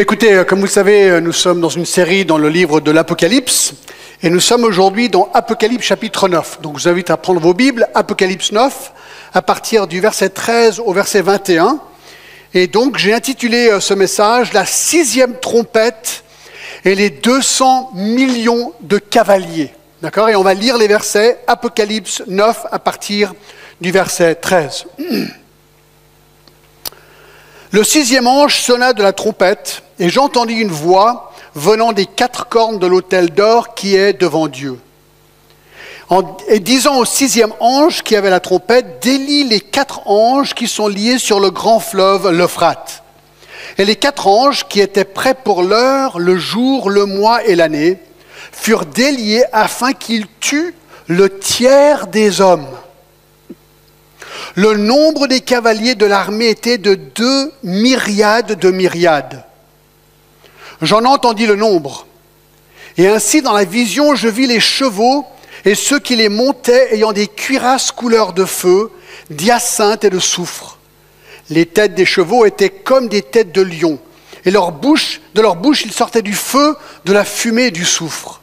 Écoutez, euh, comme vous le savez, euh, nous sommes dans une série dans le livre de l'Apocalypse et nous sommes aujourd'hui dans Apocalypse chapitre 9. Donc je vous invite à prendre vos Bibles, Apocalypse 9, à partir du verset 13 au verset 21. Et donc j'ai intitulé euh, ce message La sixième trompette et les 200 millions de cavaliers. D'accord? Et on va lire les versets Apocalypse 9 à partir du verset 13. Le sixième ange sonna de la trompette, et j'entendis une voix venant des quatre cornes de l'autel d'or qui est devant Dieu. et disant au sixième ange qui avait la trompette, délie les quatre anges qui sont liés sur le grand fleuve l'Euphrate. Et les quatre anges qui étaient prêts pour l'heure, le jour, le mois et l'année, furent déliés afin qu'ils tuent le tiers des hommes le nombre des cavaliers de l'armée était de deux myriades de myriades. J'en entendis le nombre. Et ainsi, dans la vision, je vis les chevaux et ceux qui les montaient ayant des cuirasses couleur de feu, d'hyacinthe et de soufre. Les têtes des chevaux étaient comme des têtes de lions, et de leur bouche il sortait du feu, de la fumée et du soufre.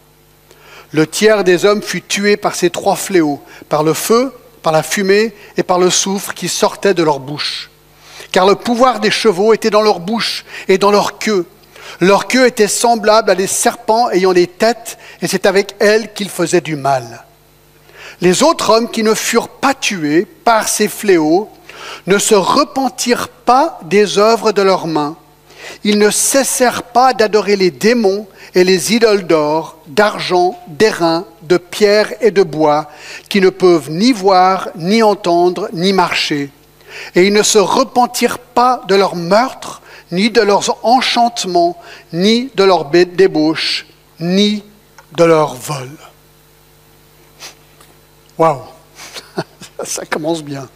Le tiers des hommes fut tué par ces trois fléaux, par le feu, par la fumée et par le soufre qui sortait de leur bouche. Car le pouvoir des chevaux était dans leur bouche et dans leur queue. Leur queue était semblable à des serpents ayant des têtes, et c'est avec elles qu'ils faisaient du mal. Les autres hommes qui ne furent pas tués par ces fléaux ne se repentirent pas des œuvres de leurs mains. Ils ne cessèrent pas d'adorer les démons et les idoles d'or, d'argent, d'airain, de pierre et de bois, qui ne peuvent ni voir, ni entendre, ni marcher. Et ils ne se repentirent pas de leurs meurtres, ni de leurs enchantements, ni de leurs débauches, ni de leurs vols. Waouh, ça commence bien.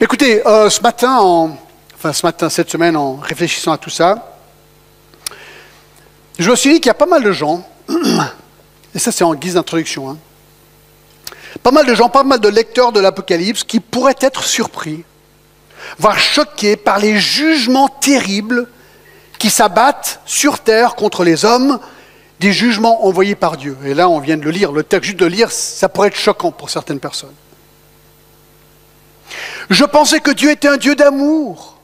Écoutez, euh, ce matin, enfin ce matin, cette semaine, en réfléchissant à tout ça, je me suis dit qu'il y a pas mal de gens, et ça c'est en guise d'introduction, hein, pas mal de gens, pas mal de lecteurs de l'Apocalypse qui pourraient être surpris, voire choqués par les jugements terribles qui s'abattent sur terre contre les hommes, des jugements envoyés par Dieu. Et là, on vient de le lire, le texte juste de lire, ça pourrait être choquant pour certaines personnes. Je pensais que Dieu était un Dieu d'amour,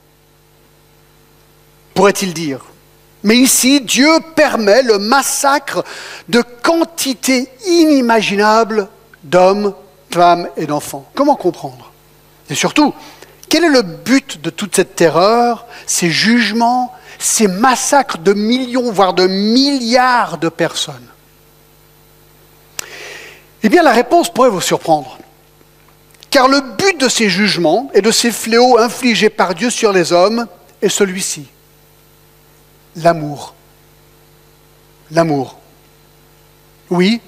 pourrait-il dire. Mais ici, Dieu permet le massacre de quantités inimaginables d'hommes, femmes et d'enfants. Comment comprendre? Et surtout, quel est le but de toute cette terreur, ces jugements, ces massacres de millions, voire de milliards de personnes? Eh bien, la réponse pourrait vous surprendre. Car le but de ces jugements et de ces fléaux infligés par Dieu sur les hommes est celui-ci l'amour. L'amour. Oui,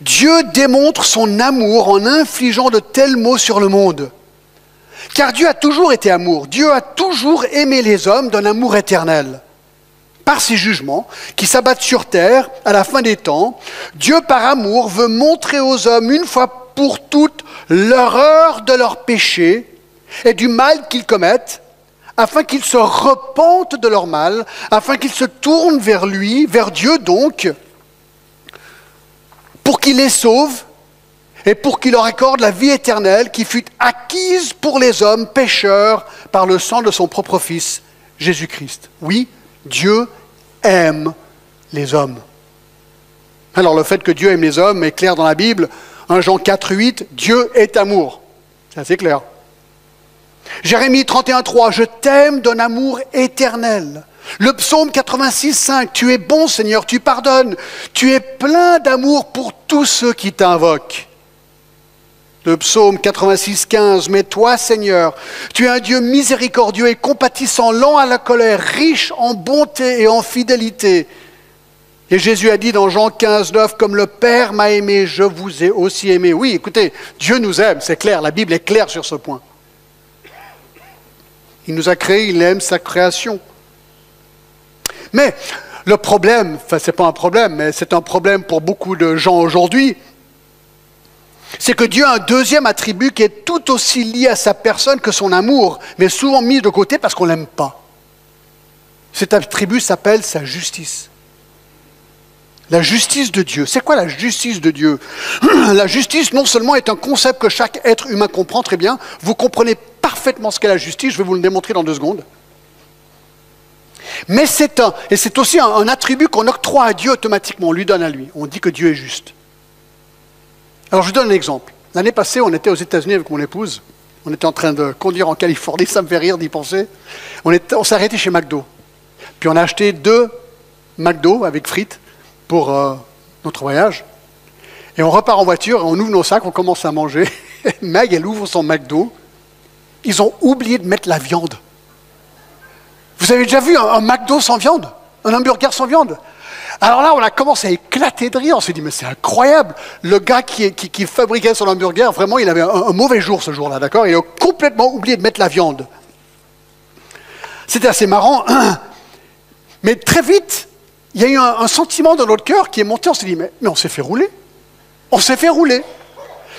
Dieu démontre son amour en infligeant de tels maux sur le monde. Car Dieu a toujours été amour. Dieu a toujours aimé les hommes d'un amour éternel. Par ses jugements qui s'abattent sur terre à la fin des temps, Dieu par amour veut montrer aux hommes une fois pour toutes l'horreur de leur péché et du mal qu'ils commettent afin qu'ils se repentent de leur mal, afin qu'ils se tournent vers lui, vers Dieu donc, pour qu'il les sauve et pour qu'il leur accorde la vie éternelle qui fut acquise pour les hommes pécheurs par le sang de son propre Fils, Jésus-Christ. Oui, Dieu aime les hommes. Alors le fait que Dieu aime les hommes est clair dans la Bible. 1 Jean 4, 8, Dieu est amour. C'est assez clair. Jérémie 31.3, je t'aime d'un amour éternel. Le psaume 86.5, tu es bon Seigneur, tu pardonnes, tu es plein d'amour pour tous ceux qui t'invoquent. Le psaume 86.15, mais toi Seigneur, tu es un Dieu miséricordieux et compatissant, lent à la colère, riche en bonté et en fidélité. Et Jésus a dit dans Jean 15, 9, comme le Père m'a aimé, je vous ai aussi aimé. Oui, écoutez, Dieu nous aime, c'est clair, la Bible est claire sur ce point. Il nous a créés, il aime sa création. Mais le problème, enfin c'est pas un problème, mais c'est un problème pour beaucoup de gens aujourd'hui, c'est que Dieu a un deuxième attribut qui est tout aussi lié à sa personne que son amour, mais souvent mis de côté parce qu'on l'aime pas. Cet attribut s'appelle sa justice. La justice de Dieu. C'est quoi la justice de Dieu? La justice, non seulement est un concept que chaque être humain comprend très bien, vous comprenez parfaitement ce qu'est la justice, je vais vous le démontrer dans deux secondes. Mais c'est un, et c'est aussi un, attribut qu'on octroie à Dieu automatiquement, on lui donne à lui. On dit que Dieu est juste. Alors je vous donne un exemple. L'année passée, on était aux États-Unis avec mon épouse. On était en train de conduire en Californie, ça me fait rire d'y penser. On, s'est arrêté chez McDo. Puis on a acheté deux McDo avec frites pour euh, notre voyage. Et on repart en voiture, on ouvre nos sacs, on commence à manger. Meg, elle ouvre son McDo. Ils ont oublié de mettre la viande. Vous avez déjà vu un, McDo sans viande? Un hamburger sans viande? Alors là, on a commencé à éclater de rire. On s'est dit, mais c'est incroyable. Le gars qui, fabriquait son hamburger, vraiment, il avait un, mauvais jour ce jour-là, d'accord? Il a complètement oublié de mettre la viande. C'était assez marrant. Mais très vite, il y a eu un, sentiment dans notre cœur qui est monté. On s'est dit, mais on s'est fait rouler. On s'est fait rouler.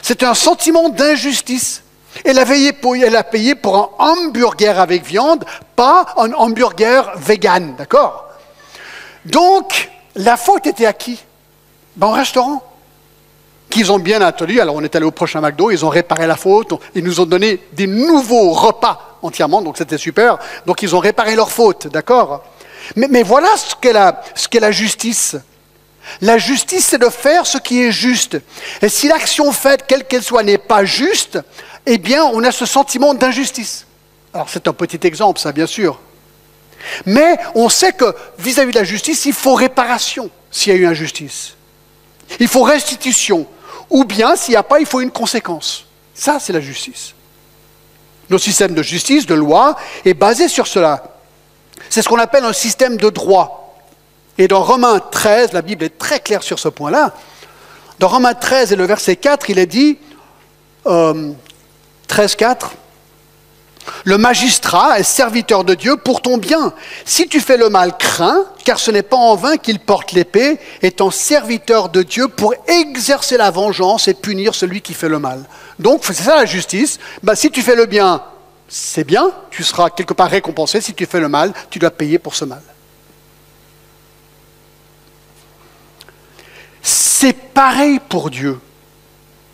C'était un sentiment d'injustice. Elle a, payé pour, un hamburger avec viande, pas un hamburger vegan, d'accord? Donc, la faute était à qui? Ben, Au restaurant. Qu'ils ont bien attendu. Alors, on est allé au prochain McDo, ils ont réparé la faute, ils nous ont donné des nouveaux repas entièrement, donc c'était super. Donc, ils ont réparé leur faute, d'accord? Mais, voilà ce qu'est la justice. La justice, c'est de faire ce qui est juste. Et si l'action faite, quelle qu'elle soit, n'est pas juste, eh bien, on a ce sentiment d'injustice. Alors, c'est un petit exemple, ça, bien sûr. Mais on sait que vis-à-vis de la justice, il faut réparation s'il y a eu injustice. Il faut restitution. Ou bien, s'il n'y a pas, il faut une conséquence. Ça, c'est la justice. Notre système de justice, de loi, est basé sur cela. C'est ce qu'on appelle un système de droit. Et dans Romains 13, la Bible est très claire sur ce point-là. Dans Romains 13 et le verset 4, il est dit, euh, 13.4. Le magistrat est serviteur de Dieu pour ton bien. Si tu fais le mal, crains, car ce n'est pas en vain qu'il porte l'épée, étant serviteur de Dieu pour exercer la vengeance et punir celui qui fait le mal. Donc, c'est ça la justice. Bah, si tu fais le bien, c'est bien, tu seras quelque part récompensé. Si tu fais le mal, tu dois payer pour ce mal. C'est pareil pour Dieu.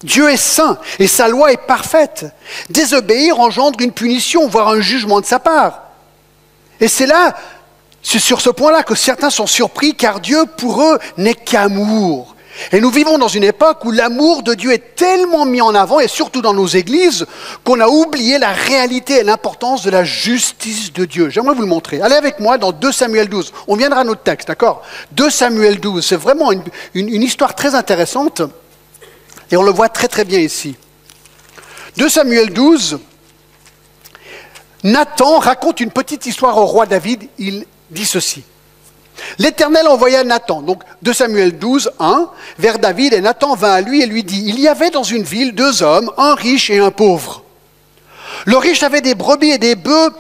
Dieu est saint et sa loi est parfaite. Désobéir engendre une punition, voire un jugement de sa part. Et c'est là, c'est sur ce point-là que certains sont surpris, car Dieu, pour eux, n'est qu'amour. Et nous vivons dans une époque où l'amour de Dieu est tellement mis en avant, et surtout dans nos églises, qu'on a oublié la réalité et l'importance de la justice de Dieu. J'aimerais vous le montrer. Allez avec moi dans 2 Samuel 12. On viendra à notre texte, d'accord? 2 Samuel 12, c'est vraiment une, une histoire très intéressante. Et on le voit très très bien ici. De Samuel 12, Nathan raconte une petite histoire au roi David. Il dit ceci. L'Éternel envoya Nathan, donc de Samuel 12, 1, vers David, et Nathan vint à lui et lui dit, Il y avait dans une ville deux hommes, un riche et un pauvre. Le riche avait des brebis et des bœufs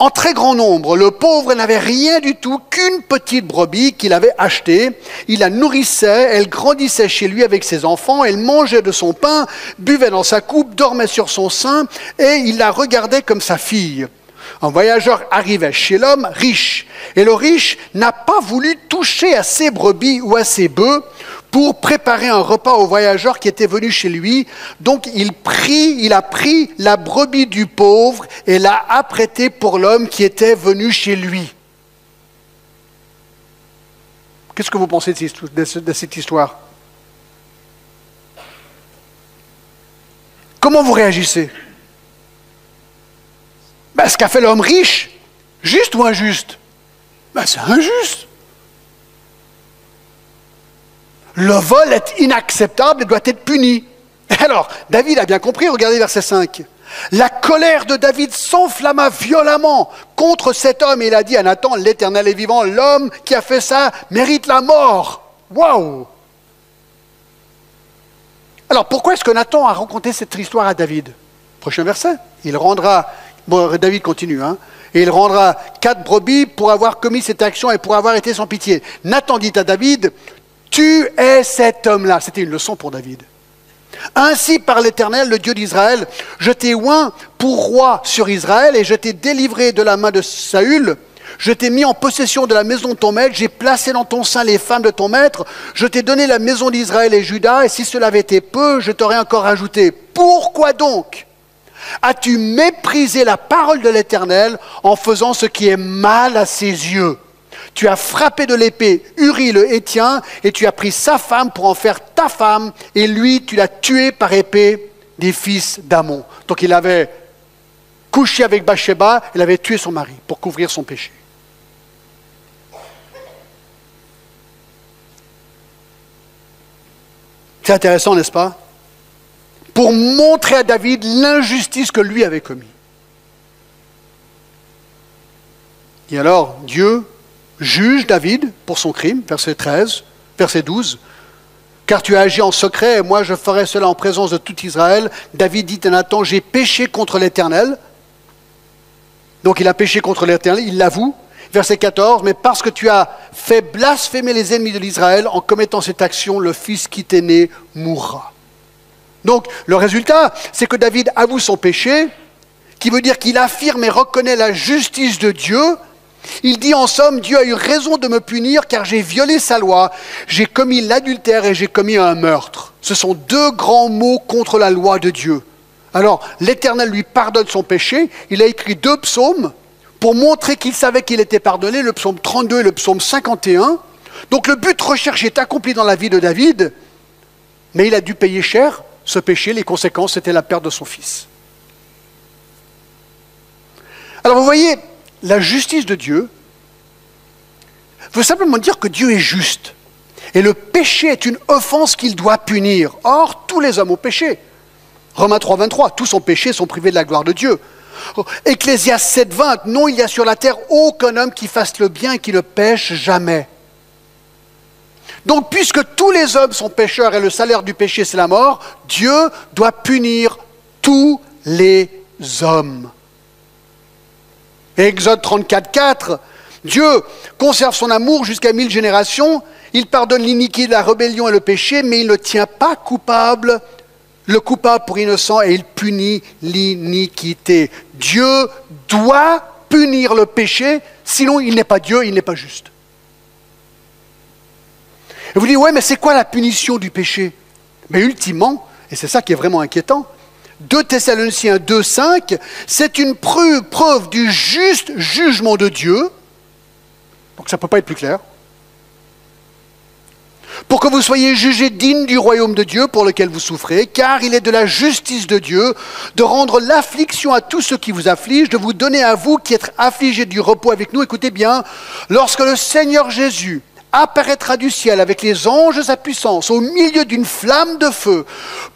en très grand nombre. Le pauvre n'avait rien du tout qu'une petite brebis qu'il avait achetée. Il la nourrissait, elle grandissait chez lui avec ses enfants, elle mangeait de son pain, buvait dans sa coupe, dormait sur son sein, et il la regardait comme sa fille. Un voyageur arrivait chez l'homme riche, et le riche n'a pas voulu toucher à ses brebis ou à ses bœufs pour préparer un repas aux voyageurs qui étaient venus chez lui. Donc il a pris la brebis du pauvre et l'a apprêtée pour l'homme qui était venu chez lui. Qu'est-ce que vous pensez de cette histoire? Comment vous réagissez? Ben, Ce qu'a fait l'homme riche, juste ou injuste? Ben, C'est injuste. Le vol est inacceptable et doit être puni. Alors, David a bien compris, regardez verset 5. La colère de David s'enflamma violemment contre cet homme et il a dit à Nathan, l'Éternel est vivant, l'homme qui a fait ça mérite la mort. Waouh Alors pourquoi est-ce que Nathan a raconté cette histoire à David? Prochain verset. Il rendra, bon, David continue, hein, et il rendra quatre brebis pour avoir commis cette action et pour avoir été sans pitié. Nathan dit à David, tu es cet homme-là. C'était une leçon pour David. Ainsi par l'Éternel, le Dieu d'Israël, je t'ai oint pour roi sur Israël et je t'ai délivré de la main de Saül. Je t'ai mis en possession de la maison de ton maître, j'ai placé dans ton sein les femmes de ton maître, je t'ai donné la maison d'Israël et Judas, et si cela avait été peu, je t'aurais encore ajouté. Pourquoi donc as-tu méprisé la parole de l'Éternel en faisant ce qui est mal à ses yeux? Tu as frappé de l'épée Uri le Hétien, et tu as pris sa femme pour en faire ta femme, et lui, tu l'as tué par épée des fils d'Amon. Donc il avait couché avec Bathsheba, il avait tué son mari pour couvrir son péché. C'est intéressant, n'est-ce pas? Pour montrer à David l'injustice que lui avait commise. Et alors, Dieu juge David pour son crime, verset 13, verset 12. Car tu as agi en secret, et moi je ferai cela en présence de tout Israël. David dit à Nathan, j'ai péché contre l'Éternel. Donc il a péché contre l'Éternel, il l'avoue. Verset 14, mais parce que tu as fait blasphémer les ennemis de l'Israël en commettant cette action, le fils qui t'est né mourra. Donc le résultat, c'est que David avoue son péché, qui veut dire qu'il affirme et reconnaît la justice de Dieu. Il dit en somme, Dieu a eu raison de me punir car j'ai violé sa loi, j'ai commis l'adultère et j'ai commis un meurtre. Ce sont deux grands mots contre la loi de Dieu. Alors, l'Éternel lui pardonne son péché. Il a écrit deux psaumes pour montrer qu'il savait qu'il était pardonné, le psaume 32 et le psaume 51. Donc le but recherché est accompli dans la vie de David, mais il a dû payer cher ce péché. Les conséquences, c'était la perte de son fils. Alors vous voyez, la justice de Dieu veut simplement dire que Dieu est juste. Et le péché est une offense qu'il doit punir. Or, tous les hommes ont péché. Romains 3, 23, tous ont péché, sont privés de la gloire de Dieu. Ecclésias 7, 20, non, il y a sur la terre aucun homme qui fasse le bien et qui ne pêche jamais. Donc, puisque tous les hommes sont pécheurs et le salaire du péché, c'est la mort, Dieu doit punir tous les hommes. Exode 34, 4, Dieu conserve son amour jusqu'à mille générations, il pardonne l'iniquité, la rébellion et le péché, mais il ne tient pas coupable le coupable pour innocent et il punit l'iniquité. Dieu doit punir le péché, sinon il n'est pas Dieu, il n'est pas juste. Vous dites, ouais, mais c'est quoi la punition du péché? Mais ultimement, et c'est ça qui est vraiment inquiétant, 2 Thessaloniciens 2.5, c'est une preuve, du juste jugement de Dieu. Donc ça ne peut pas être plus clair pour que vous soyez jugés dignes du royaume de Dieu pour lequel vous souffrez, car il est de la justice de Dieu de rendre l'affliction à tous ceux qui vous affligent, de vous donner à vous qui êtes affligés du repos avec nous. Écoutez bien, lorsque le Seigneur Jésus apparaîtra du ciel avec les anges à puissance au milieu d'une flamme de feu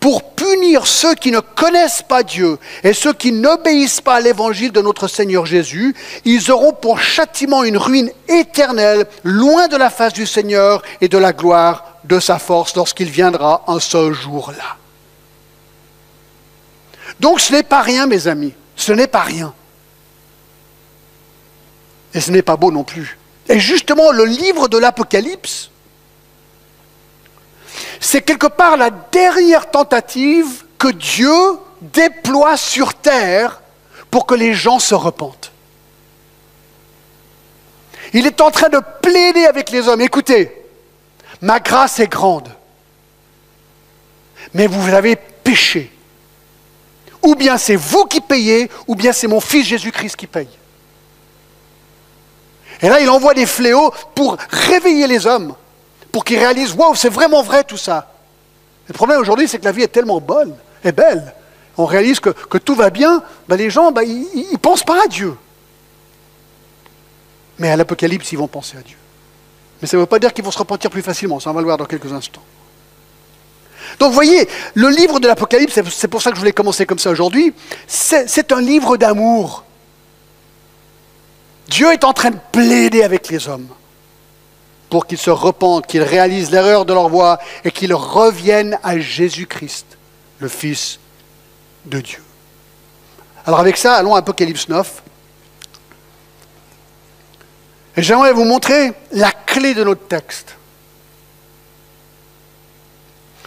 pour punir ceux qui ne connaissent pas Dieu et ceux qui n'obéissent pas à l'évangile de notre Seigneur Jésus, ils auront pour châtiment une ruine éternelle loin de la face du Seigneur et de la gloire de sa force lorsqu'il viendra en ce jour-là. Donc ce n'est pas rien, mes amis, ce n'est pas rien. Et ce n'est pas beau non plus. Et justement, le livre de l'Apocalypse, c'est quelque part la dernière tentative que Dieu déploie sur terre pour que les gens se repentent. Il est en train de plaider avec les hommes. Écoutez, ma grâce est grande, mais vous avez péché. Ou bien c'est vous qui payez, ou bien c'est mon fils Jésus-Christ qui paye. Et là, il envoie des fléaux pour réveiller les hommes, pour qu'ils réalisent, waouh, c'est vraiment vrai tout ça. Le problème aujourd'hui, c'est que la vie est tellement bonne et belle. On réalise que, tout va bien, ben les gens, ben, ils ne pensent pas à Dieu. Mais à l'Apocalypse, ils vont penser à Dieu. Mais ça ne veut pas dire qu'ils vont se repentir plus facilement, ça on va le voir dans quelques instants. Donc vous voyez, le livre de l'Apocalypse, c'est pour ça que je voulais commencer comme ça aujourd'hui, c'est un livre d'amour. Dieu est en train de plaider avec les hommes pour qu'ils se repentent, qu'ils réalisent l'erreur de leur voie et qu'ils reviennent à Jésus-Christ, le Fils de Dieu. Alors avec ça, allons à Apocalypse 9. Et j'aimerais vous montrer la clé de notre texte.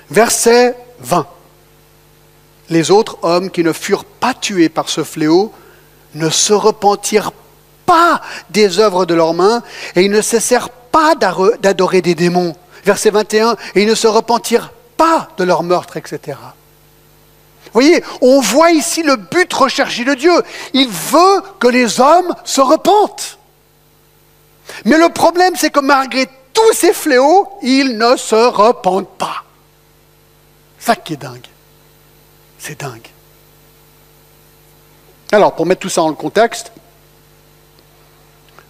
Verset 20. Les autres hommes qui ne furent pas tués par ce fléau ne se repentirent pas des œuvres de leurs mains, et ils ne cessèrent pas d'adorer des démons. Verset 21, et ils ne se repentirent pas de leur meurtre, etc. Vous voyez, on voit ici le but recherché de Dieu. Il veut que les hommes se repentent. Mais le problème, c'est que malgré tous ces fléaux, ils ne se repentent pas. Ça qui est dingue. C'est dingue. Alors, pour mettre tout ça le contexte,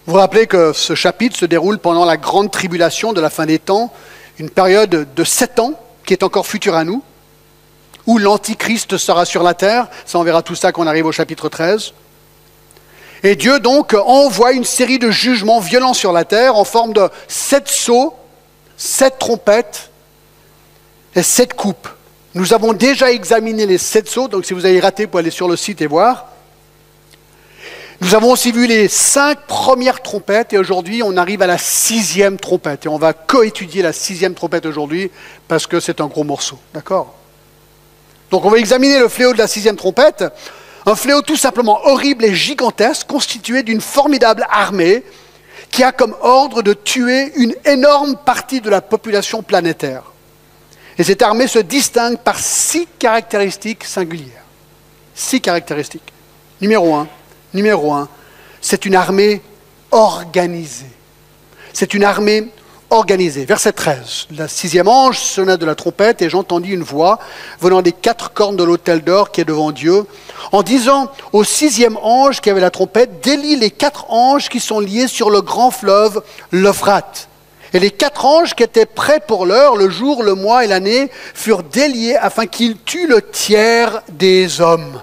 vous vous rappelez que ce chapitre se déroule pendant la grande tribulation de la fin des temps, une période de sept ans qui est encore future à nous, où l'Antichrist sera sur la terre. Ça, on verra tout ça quand on arrive au chapitre 13. Et Dieu donc envoie une série de jugements violents sur la terre en forme de sept sceaux, sept trompettes et sept coupes. Nous avons déjà examiné les sept sceaux, donc si vous avez raté, vous pouvez aller sur le site et voir. Nous avons aussi vu les cinq premières trompettes et aujourd'hui on arrive à la sixième trompette. Et on va coétudier la sixième trompette aujourd'hui parce que c'est un gros morceau. D'accord? Donc on va examiner le fléau de la sixième trompette. Un fléau tout simplement horrible et gigantesque constitué d'une formidable armée qui a comme ordre de tuer une énorme partie de la population planétaire. Et cette armée se distingue par six caractéristiques singulières. Six caractéristiques. Numéro un, numéro un, c'est une armée organisée. C'est une armée organisée. Verset 13. Le sixième ange sonna de la trompette et j'entendis une voix venant des quatre cornes de l'autel d'or qui est devant Dieu, en disant au sixième ange qui avait la trompette, délie les quatre anges qui sont liés sur le grand fleuve, l'Euphrate. Et les quatre anges qui étaient prêts pour l'heure, le jour, le mois et l'année, furent déliés afin qu'ils tuent le tiers des hommes.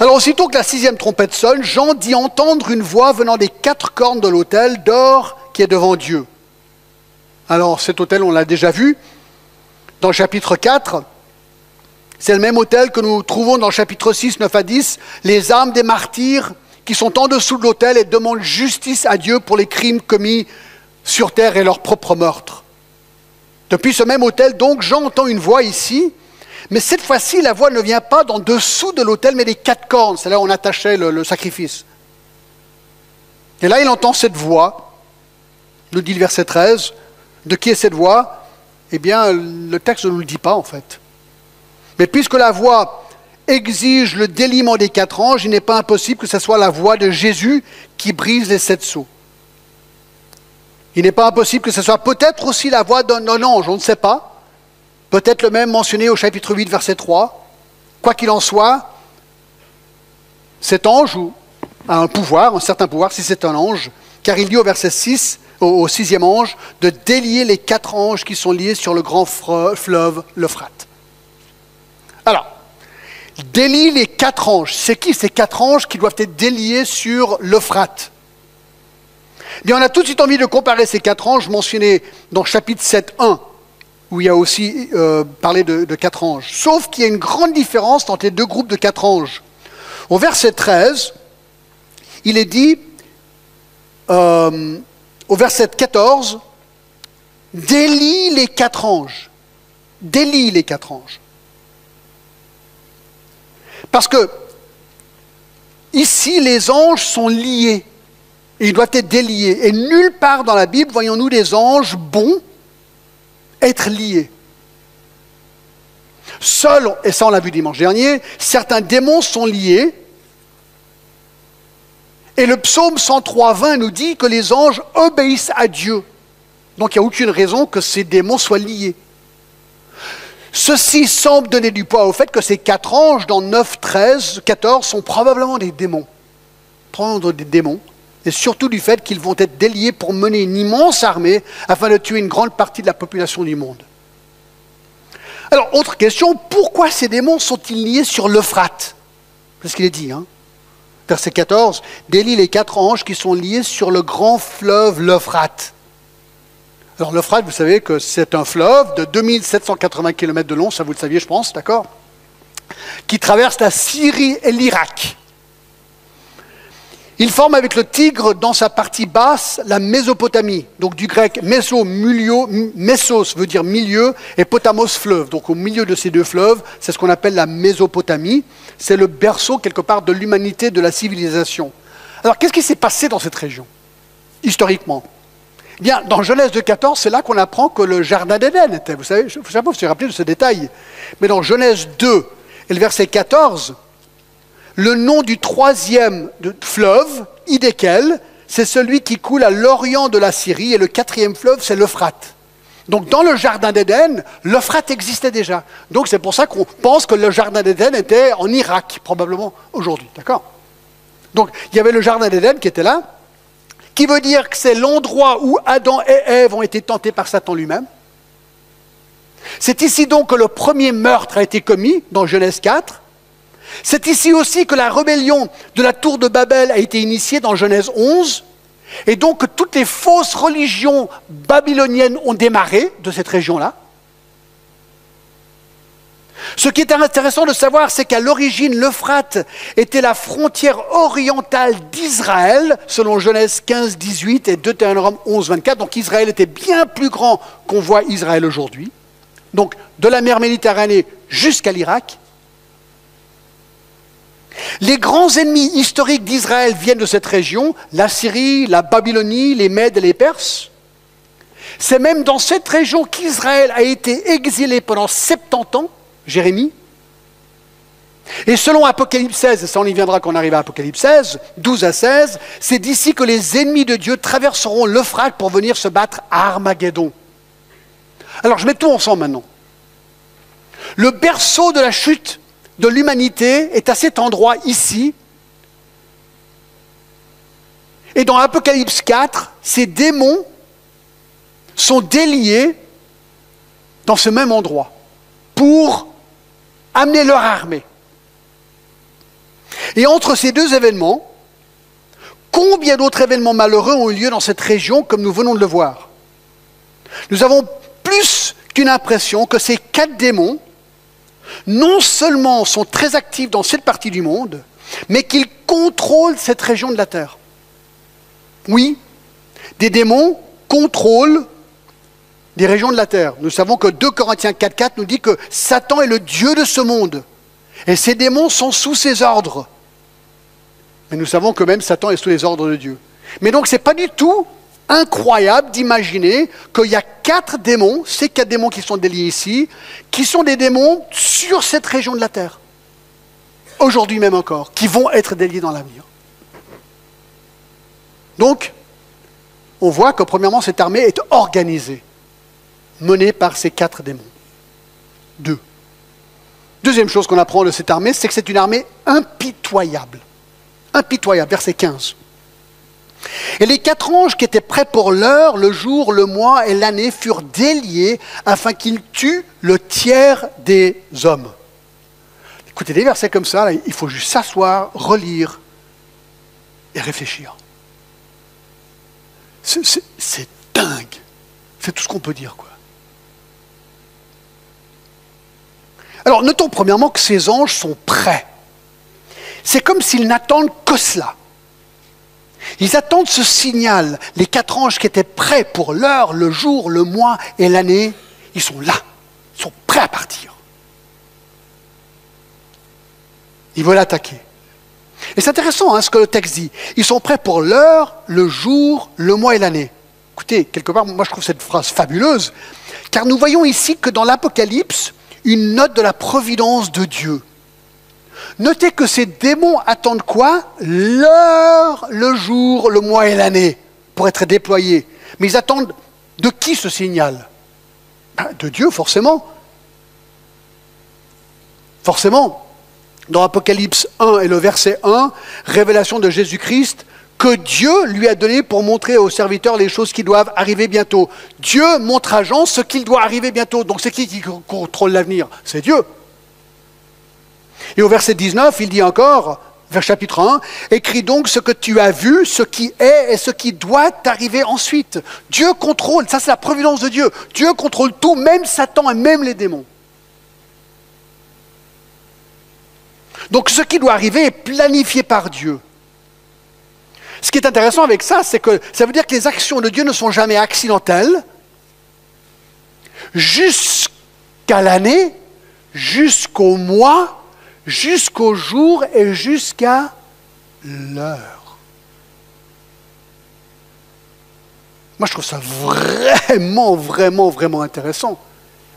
Alors aussitôt que la sixième trompette sonne, Jean dit entendre une voix venant des quatre cornes de l'autel d'or qui est devant Dieu. Alors cet autel, on l'a déjà vu dans le chapitre 4. C'est le même autel que nous trouvons dans le chapitre 6, 9 à 10, les âmes des martyrs qui sont en dessous de l'autel et demandent justice à Dieu pour les crimes commis sur terre et leur propre meurtre. Depuis ce même autel, donc, j'entends une voix ici, mais cette fois-ci, la voix ne vient pas d'en dessous de l'autel, mais des quatre cornes. C'est là où on attachait le, sacrifice. Et là, il entend cette voix, nous dit le verset 13. De qui est cette voix? Eh bien, le texte ne nous le dit pas, en fait. Mais puisque la voix exige le déliement des quatre anges, il n'est pas impossible que ce soit la voix de Jésus qui brise les sept sceaux. Il n'est pas impossible que ce soit peut-être aussi la voix d'un ange, on ne sait pas. Peut-être le même mentionné au chapitre 8, verset 3. Quoi qu'il en soit, cet ange a un pouvoir, un certain pouvoir, si c'est un ange, car il dit au verset 6, au, sixième ange, de délier les quatre anges qui sont liés sur le grand fleuve, l'Euphrate. Alors, délie les quatre anges. C'est qui ces quatre anges qui doivent être déliés sur l'Euphrate? Bien, on a tout de suite envie de comparer ces quatre anges mentionnés dans chapitre 7, 1, où il y a aussi euh, parlé de, quatre anges. Sauf qu'il y a une grande différence entre les deux groupes de quatre anges. Au verset 13, il est dit, euh, au verset 14, délie les quatre anges. Délie les quatre anges. Parce que ici, les anges sont liés. Ils doivent être déliés. Et nulle part dans la Bible voyons-nous des anges bons être liés. Seuls, et ça on l'a vu dimanche dernier, certains démons sont liés. Et le psaume 103, 20 nous dit que les anges obéissent à Dieu. Donc il n'y a aucune raison que ces démons soient liés. Ceci semble donner du poids au fait que ces quatre anges dans 9, 13, 14 sont probablement des démons. Prendre des démons. Et surtout du fait qu'ils vont être déliés pour mener une immense armée afin de tuer une grande partie de la population du monde. Alors, autre question, pourquoi ces démons sont-ils liés sur l'Euphrate? C'est ce qu'il est dit, hein Verset 14, délie les quatre anges qui sont liés sur le grand fleuve l'Euphrate. Alors l'Euphrate, vous savez que c'est un fleuve de 2780 km de long, ça vous le saviez je pense, d'accord? Qui traverse la Syrie et l'Irak. Il forme avec le Tigre dans sa partie basse la Mésopotamie, donc du grec meso, mulio, mesos veut dire milieu et potamos fleuve. Donc au milieu de ces deux fleuves, c'est ce qu'on appelle la Mésopotamie. C'est le berceau quelque part de l'humanité, de la civilisation. Alors qu'est-ce qui s'est passé dans cette région, historiquement? Eh Bien, dans Genèse 2.14, c'est là qu'on apprend que le jardin d'Éden était. Vous savez, je ne sais pas si vous vous rappelez de ce détail. Mais dans Genèse 2 et le verset 14, le nom du troisième fleuve, Idékel, c'est celui qui coule à l'orient de la Syrie, et le quatrième fleuve, c'est l'Euphrate. Donc dans le jardin d'Éden, l'Euphrate existait déjà. Donc c'est pour ça qu'on pense que le jardin d'Éden était en Irak, probablement aujourd'hui. D'accord? Donc il y avait le jardin d'Éden qui était là, qui veut dire que c'est l'endroit où Adam et Ève ont été tentés par Satan lui-même. C'est ici donc que le premier meurtre a été commis, dans Genèse 4. C'est ici aussi que la rébellion de la tour de Babel a été initiée dans Genèse 11, et donc toutes les fausses religions babyloniennes ont démarré de cette région-là. Ce qui est intéressant de savoir, c'est qu'à l'origine, l'Euphrate était la frontière orientale d'Israël, selon Genèse 15, 18 et Deutéronome 11, 24. Donc Israël était bien plus grand qu'on voit Israël aujourd'hui. Donc de la mer Méditerranée jusqu'à l'Irak. Les grands ennemis historiques d'Israël viennent de cette région, la Syrie, la Babylonie, les Mèdes et les Perses. C'est même dans cette région qu'Israël a été exilé pendant 70 ans, Jérémie. Et selon Apocalypse 16, ça on y viendra quand on arrive à Apocalypse 16, 12 à 16, c'est d'ici que les ennemis de Dieu traverseront l'Euphrate pour venir se battre à Armageddon. Alors je mets tout ensemble maintenant. Le berceau de la chute de l'humanité est à cet endroit ici. Et dans Apocalypse 4, ces démons sont déliés dans ce même endroit pour amener leur armée. Et entre ces deux événements, combien d'autres événements malheureux ont eu lieu dans cette région comme nous venons de le voir? Nous avons plus qu'une impression que ces quatre démons non seulement sont très actifs dans cette partie du monde, mais qu'ils contrôlent cette région de la Terre. Oui, des démons contrôlent des régions de la Terre. Nous savons que 2 Corinthiens 4.4 nous dit que Satan est le Dieu de ce monde. Et ces démons sont sous ses ordres. Mais nous savons que même Satan est sous les ordres de Dieu. Mais donc ce n'est pas du tout incroyable d'imaginer qu'il y a quatre démons, ces quatre démons qui sont déliés ici, qui sont des démons sur cette région de la Terre, aujourd'hui même encore, qui vont être déliés dans l'avenir. Donc, on voit que premièrement, cette armée est organisée, menée par ces quatre démons. Deux. Deuxième chose qu'on apprend de cette armée, c'est que c'est une armée impitoyable. Impitoyable, verset 15. Et les quatre anges qui étaient prêts pour l'heure, le jour, le mois et l'année furent déliés afin qu'ils tuent le tiers des hommes. Écoutez, des versets comme ça, il faut juste s'asseoir, relire et réfléchir. C'est dingue. C'est tout ce qu'on peut dire, quoi. Alors, notons premièrement que ces anges sont prêts. C'est comme s'ils n'attendent que cela. Ils attendent ce signal. Les quatre anges qui étaient prêts pour l'heure, le jour, le mois et l'année, ils sont là. Ils sont prêts à partir. Ils veulent attaquer. Et c'est intéressant hein, ce que le texte dit. Ils sont prêts pour l'heure, le jour, le mois et l'année. Écoutez, quelque part, moi je trouve cette phrase fabuleuse, car nous voyons ici que dans l'Apocalypse, une note de la providence de Dieu. Notez que ces démons attendent quoi? L'heure, le jour, le mois et l'année pour être déployés. Mais ils attendent de qui ce signal? Ben, De Dieu, forcément. Forcément. Dans Apocalypse 1 et le verset 1, révélation de Jésus-Christ, que Dieu lui a donné pour montrer aux serviteurs les choses qui doivent arriver bientôt. Dieu montre à Jean ce qu'il doit arriver bientôt. Donc c'est qui qui contrôle l'avenir? C'est Dieu. Et au verset 19, il dit encore, vers chapitre 1, écris donc ce que tu as vu, ce qui est et ce qui doit arriver ensuite. Dieu contrôle, ça c'est la providence de Dieu. Dieu contrôle tout, même Satan et même les démons. Donc ce qui doit arriver est planifié par Dieu. Ce qui est intéressant avec ça, c'est que ça veut dire que les actions de Dieu ne sont jamais accidentelles jusqu'à l'année, jusqu'au mois, jusqu'au jour et jusqu'à l'heure. Moi, je trouve ça vraiment, vraiment, vraiment intéressant.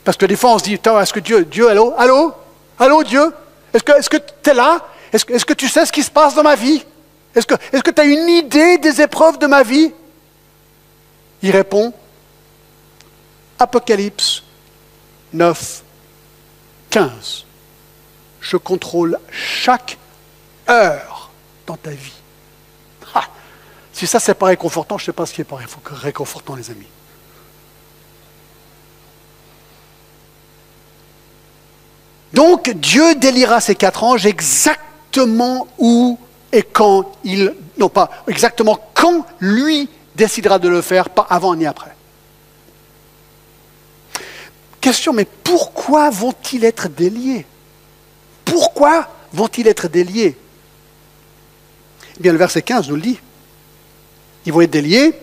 Parce que des fois, on se dit, est-ce que Dieu, Dieu, allô, allô, allô, Dieu, est-ce que tu es là? Est-ce que, est que, tu sais ce qui se passe dans ma vie? Est-ce que tu as une idée des épreuves de ma vie? Il répond, Apocalypse 9, 15. Je contrôle chaque heure dans ta vie. si ça, c'est pas réconfortant, je ne sais pas ce qui est pas réconfortant, les amis. Donc Dieu délira ces quatre anges exactement où et quand il, non pas exactement quand lui décidera de le faire, pas avant ni après. Question, mais pourquoi vont-ils être déliés? Pourquoi vont-ils être déliés Eh bien, le verset 15 nous le dit. Ils vont être déliés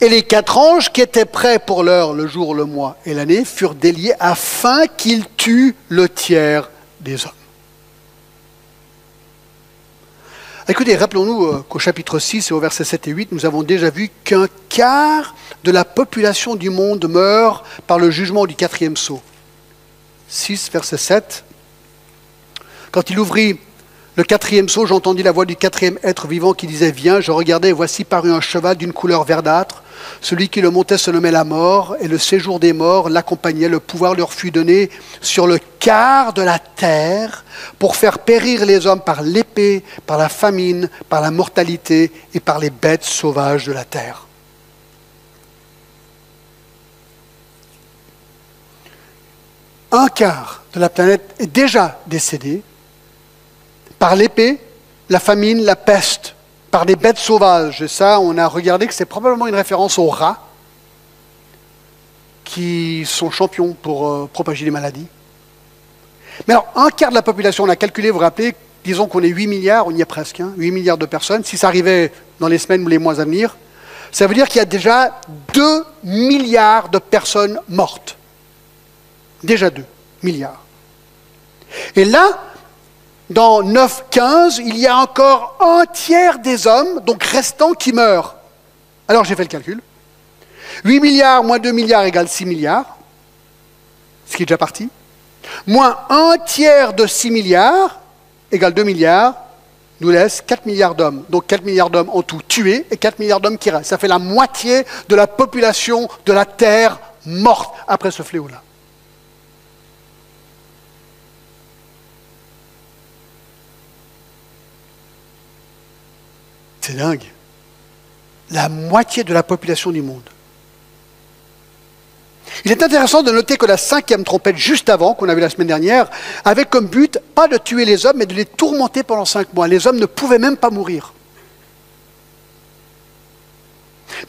et les quatre anges qui étaient prêts pour l'heure, le jour, le mois et l'année furent déliés afin qu'ils tuent le tiers des hommes. Écoutez, rappelons-nous euh, qu'au chapitre 6 et au verset 7 et 8, nous avons déjà vu qu'un quart de la population du monde meurt par le jugement du quatrième sceau. 6, verset 7. Quand il ouvrit le quatrième saut, j'entendis la voix du quatrième être vivant qui disait Viens, je regardais, et voici parut un cheval d'une couleur verdâtre. Celui qui le montait se nommait la mort, et le séjour des morts l'accompagnait. Le pouvoir leur fut donné sur le quart de la terre pour faire périr les hommes par l'épée, par la famine, par la mortalité et par les bêtes sauvages de la terre. Un quart de la planète est déjà décédé par l'épée, la famine, la peste, par des bêtes sauvages. Et ça, on a regardé que c'est probablement une référence aux rats, qui sont champions pour euh, propager les maladies. Mais alors, un quart de la population, on a calculé, vous vous rappelez, disons qu'on est 8 milliards, on y est presque, 8 hein, milliards de personnes. Si ça arrivait dans les semaines ou les mois à venir, ça veut dire qu'il y a déjà 2 milliards de personnes mortes. Déjà 2 milliards. Et là, dans 9-15, il y a encore un tiers des hommes, donc restants, qui meurent. Alors j'ai fait le calcul. 8 milliards moins 2 milliards égale 6 milliards, ce qui est déjà parti. Moins un tiers de 6 milliards égale 2 milliards, nous laisse 4 milliards d'hommes. Donc 4 milliards d'hommes en tout tués et 4 milliards d'hommes qui restent. Ça fait la moitié de la population de la Terre morte après ce fléau-là. C'est dingue. La moitié de la population du monde. Il est intéressant de noter que la cinquième trompette, juste avant, qu'on a vu la semaine dernière, avait comme but pas de tuer les hommes, mais de les tourmenter pendant cinq mois. Les hommes ne pouvaient même pas mourir.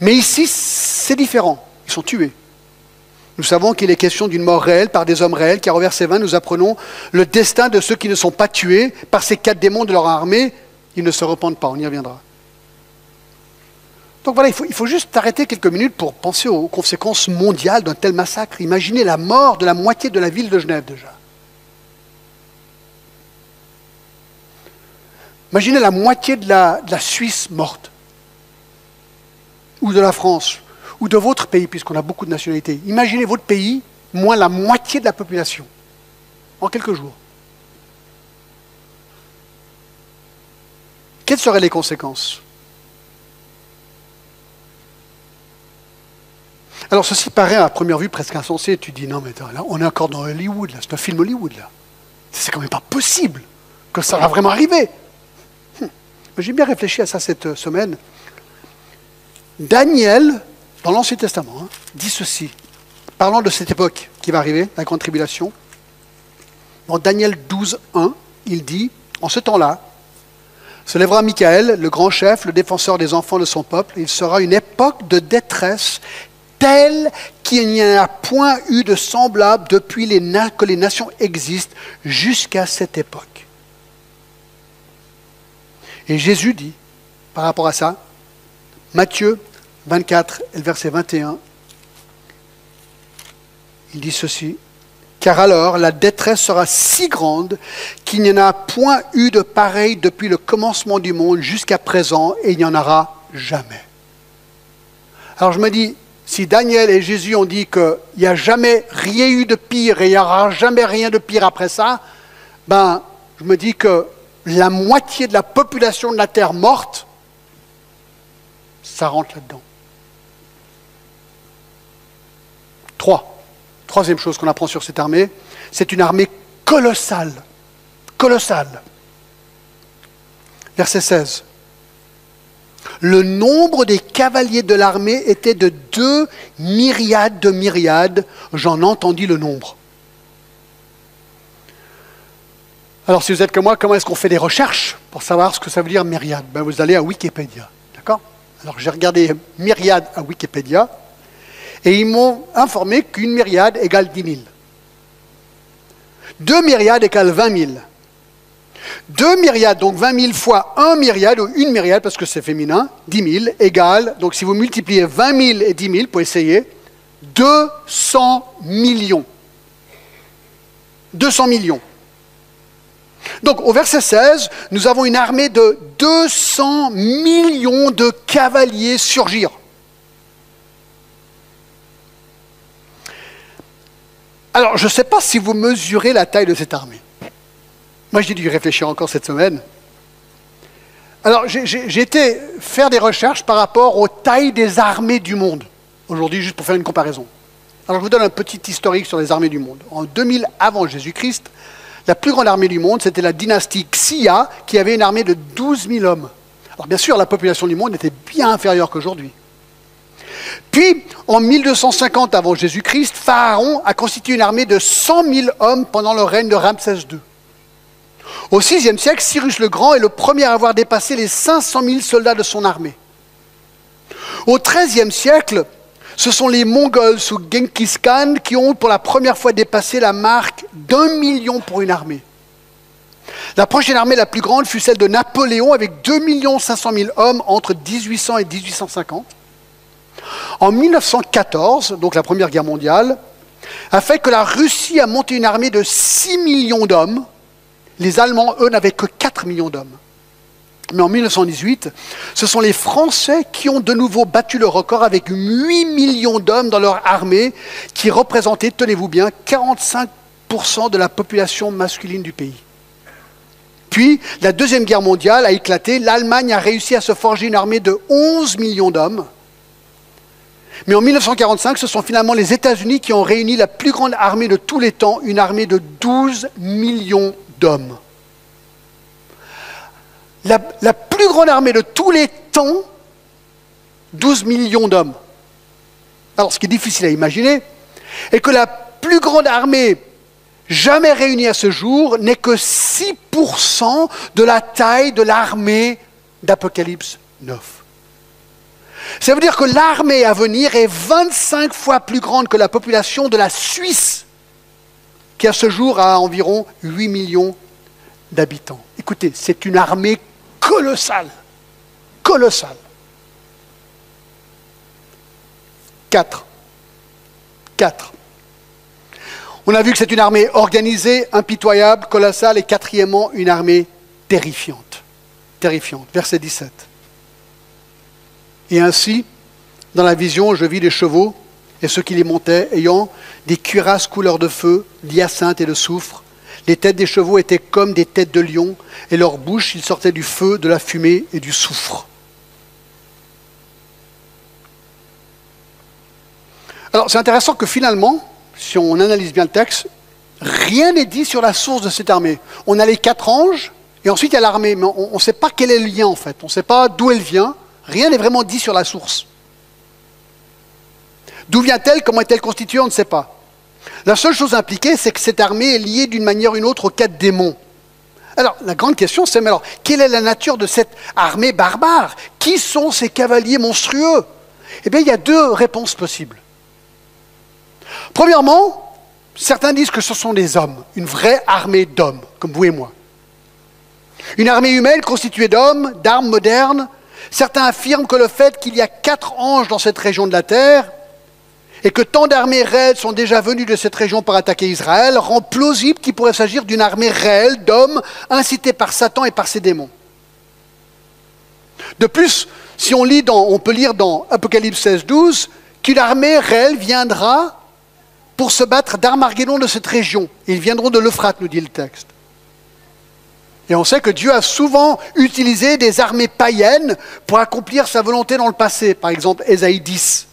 Mais ici, c'est différent. Ils sont tués. Nous savons qu'il est question d'une mort réelle par des hommes réels, car au verset 20, nous apprenons le destin de ceux qui ne sont pas tués par ces quatre démons de leur armée. Ils ne se repentent pas, on y reviendra. Donc voilà, il faut, il faut juste arrêter quelques minutes pour penser aux conséquences mondiales d'un tel massacre. Imaginez la mort de la moitié de la ville de Genève déjà. Imaginez la moitié de la, de la Suisse morte, ou de la France, ou de votre pays, puisqu'on a beaucoup de nationalités. Imaginez votre pays, moins la moitié de la population, en quelques jours. Quelles seraient les conséquences? Alors ceci paraît à première vue presque insensé. Tu dis non mais là, on est encore dans Hollywood, là. c'est un film Hollywood là. C'est quand même pas possible que ça va vraiment arriver. Hum. J'ai bien réfléchi à ça cette euh, semaine. Daniel, dans l'Ancien Testament, hein, dit ceci, parlant de cette époque qui va arriver, la grande tribulation. Dans Daniel 12, 1, il dit, en ce temps-là, se lèvera Michael, le grand chef, le défenseur des enfants de son peuple. Il sera une époque de détresse tel qu'il n'y en a point eu de semblable depuis les que les nations existent jusqu'à cette époque. Et Jésus dit, par rapport à ça. Matthieu 24 et le verset 21. Il dit ceci. Car alors la détresse sera si grande qu'il n'y en a point eu de pareil depuis le commencement du monde jusqu'à présent et il n'y en aura jamais. Alors je me dis, si Daniel et Jésus ont dit qu'il n'y a jamais rien eu de pire et il n'y aura jamais rien de pire après ça, ben je me dis que la moitié de la population de la Terre morte, ça rentre là-dedans. Trois. Troisième chose qu'on apprend sur cette armée, c'est une armée colossale. Colossale. Verset 16. Le nombre des cavaliers de l'armée était de deux myriades de myriades. J'en entendis le nombre. Alors, si vous êtes comme moi, comment est-ce qu'on fait des recherches pour savoir ce que ça veut dire myriade ben, Vous allez à Wikipédia. D'accord? Alors, j'ai regardé myriade à Wikipédia et ils m'ont informé qu'une myriade égale 10 000. Deux myriades égale 20 000. Deux myriades, donc 20 000 fois un myriade, ou une myriade, parce que c'est féminin, 10 000, égale, donc si vous multipliez 20 000 et 10 000, pour essayer, 200 millions. 200 millions. Donc au verset 16, nous avons une armée de 200 millions de cavaliers surgir. Alors je ne sais pas si vous mesurez la taille de cette armée. Moi j'ai dû réfléchir encore cette semaine. Alors j'ai été faire des recherches par rapport aux tailles des armées du monde, aujourd'hui juste pour faire une comparaison. Alors je vous donne un petit historique sur les armées du monde. En 2000 avant Jésus-Christ, la plus grande armée du monde, c'était la dynastie Xia, qui avait une armée de 12 000 hommes. Alors bien sûr, la population du monde était bien inférieure qu'aujourd'hui. Puis, en 1250 avant Jésus-Christ, Pharaon a constitué une armée de 100 000 hommes pendant le règne de Ramsès II. Au VIe siècle, Cyrus le Grand est le premier à avoir dépassé les 500 000 soldats de son armée. Au XIIIe siècle, ce sont les Mongols sous Genghis Khan qui ont pour la première fois dépassé la marque d'un million pour une armée. La prochaine armée la plus grande fut celle de Napoléon avec 2 500 000 hommes entre 1800 et 1850. En 1914, donc la Première Guerre mondiale, a fait que la Russie a monté une armée de 6 millions d'hommes. Les Allemands, eux, n'avaient que 4 millions d'hommes. Mais en 1918, ce sont les Français qui ont de nouveau battu le record avec 8 millions d'hommes dans leur armée, qui représentaient, tenez-vous bien, 45% de la population masculine du pays. Puis, la Deuxième Guerre mondiale a éclaté, l'Allemagne a réussi à se forger une armée de 11 millions d'hommes. Mais en 1945, ce sont finalement les États-Unis qui ont réuni la plus grande armée de tous les temps, une armée de 12 millions d'hommes la, plus grande armée de tous les temps, 12 millions d'hommes. Alors, ce qui est difficile à imaginer, est que la plus grande armée jamais réunie à ce jour n'est que 6% de la taille de l'armée d'Apocalypse 9. Ça veut dire que l'armée à venir est 25 fois plus grande que la population de la Suisse, qui à ce jour a environ 8 millions d'habitants. Écoutez, c'est une armée colossale. Colossale. Quatre. Quatre. On a vu que c'est une armée organisée, impitoyable, colossale, et quatrièmement, une armée terrifiante. Terrifiante. Verset 17. Et ainsi, dans la vision, je vis les chevaux et ceux qui les montaient, ayant des cuirasses couleur de feu, d'hyacinthe et de soufre, les têtes des chevaux étaient comme des têtes de lion, et leur bouche, il sortait du feu, de la fumée et du soufre. Alors c'est intéressant que finalement, si on analyse bien le texte, rien n'est dit sur la source de cette armée. On a les quatre anges, et ensuite il y a l'armée, mais on ne sait pas quel est le lien en fait, on ne sait pas d'où elle vient, rien n'est vraiment dit sur la source. D'où vient-elle? Comment est-elle constituée? On ne sait pas. La seule chose impliquée, c'est que cette armée est liée d'une manière ou d'une autre aux quatre démons. Alors, la grande question, c'est, mais quelle est la nature de cette armée barbare? Qui sont ces cavaliers monstrueux? Eh bien, il y a deux réponses possibles. Premièrement, certains disent que ce sont des hommes, une vraie armée d'hommes, comme vous et moi. Une armée humaine constituée d'hommes, d'armes modernes, Certains affirment que le fait qu'il y a quatre anges dans cette région de la terre et que tant d'armées réelles sont déjà venues de cette région pour attaquer Israël rend plausible qu'il pourrait s'agir d'une armée réelle d'hommes incités par Satan et par ses démons. De plus, si on lit dans, on peut lire dans Apocalypse 16, 12 qu'une armée réelle viendra pour se battre d'Armageddon de cette région. Ils viendront de l'Euphrate, nous dit le texte. Et on sait que Dieu a souvent utilisé des armées païennes pour accomplir sa volonté dans le passé. Par exemple, Ésaïe 10.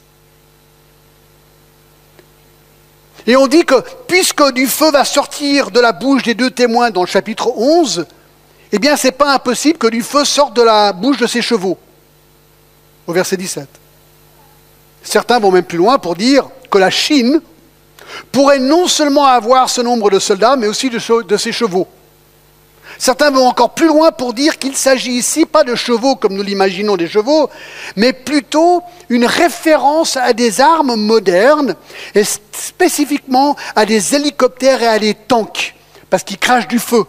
Et on dit que puisque du feu va sortir de la bouche des deux témoins dans le chapitre 11, eh bien, ce n'est pas impossible que du feu sorte de la bouche de ses chevaux. Au verset 17. Certains vont même plus loin pour dire que la Chine pourrait non seulement avoir ce nombre de soldats, mais aussi de ses chevaux. Certains vont encore plus loin pour dire qu'il s'agit ici pas de chevaux comme nous l'imaginons des chevaux, mais plutôt une référence à des armes modernes et spécifiquement à des hélicoptères et à des tanks, parce qu'ils crachent du feu.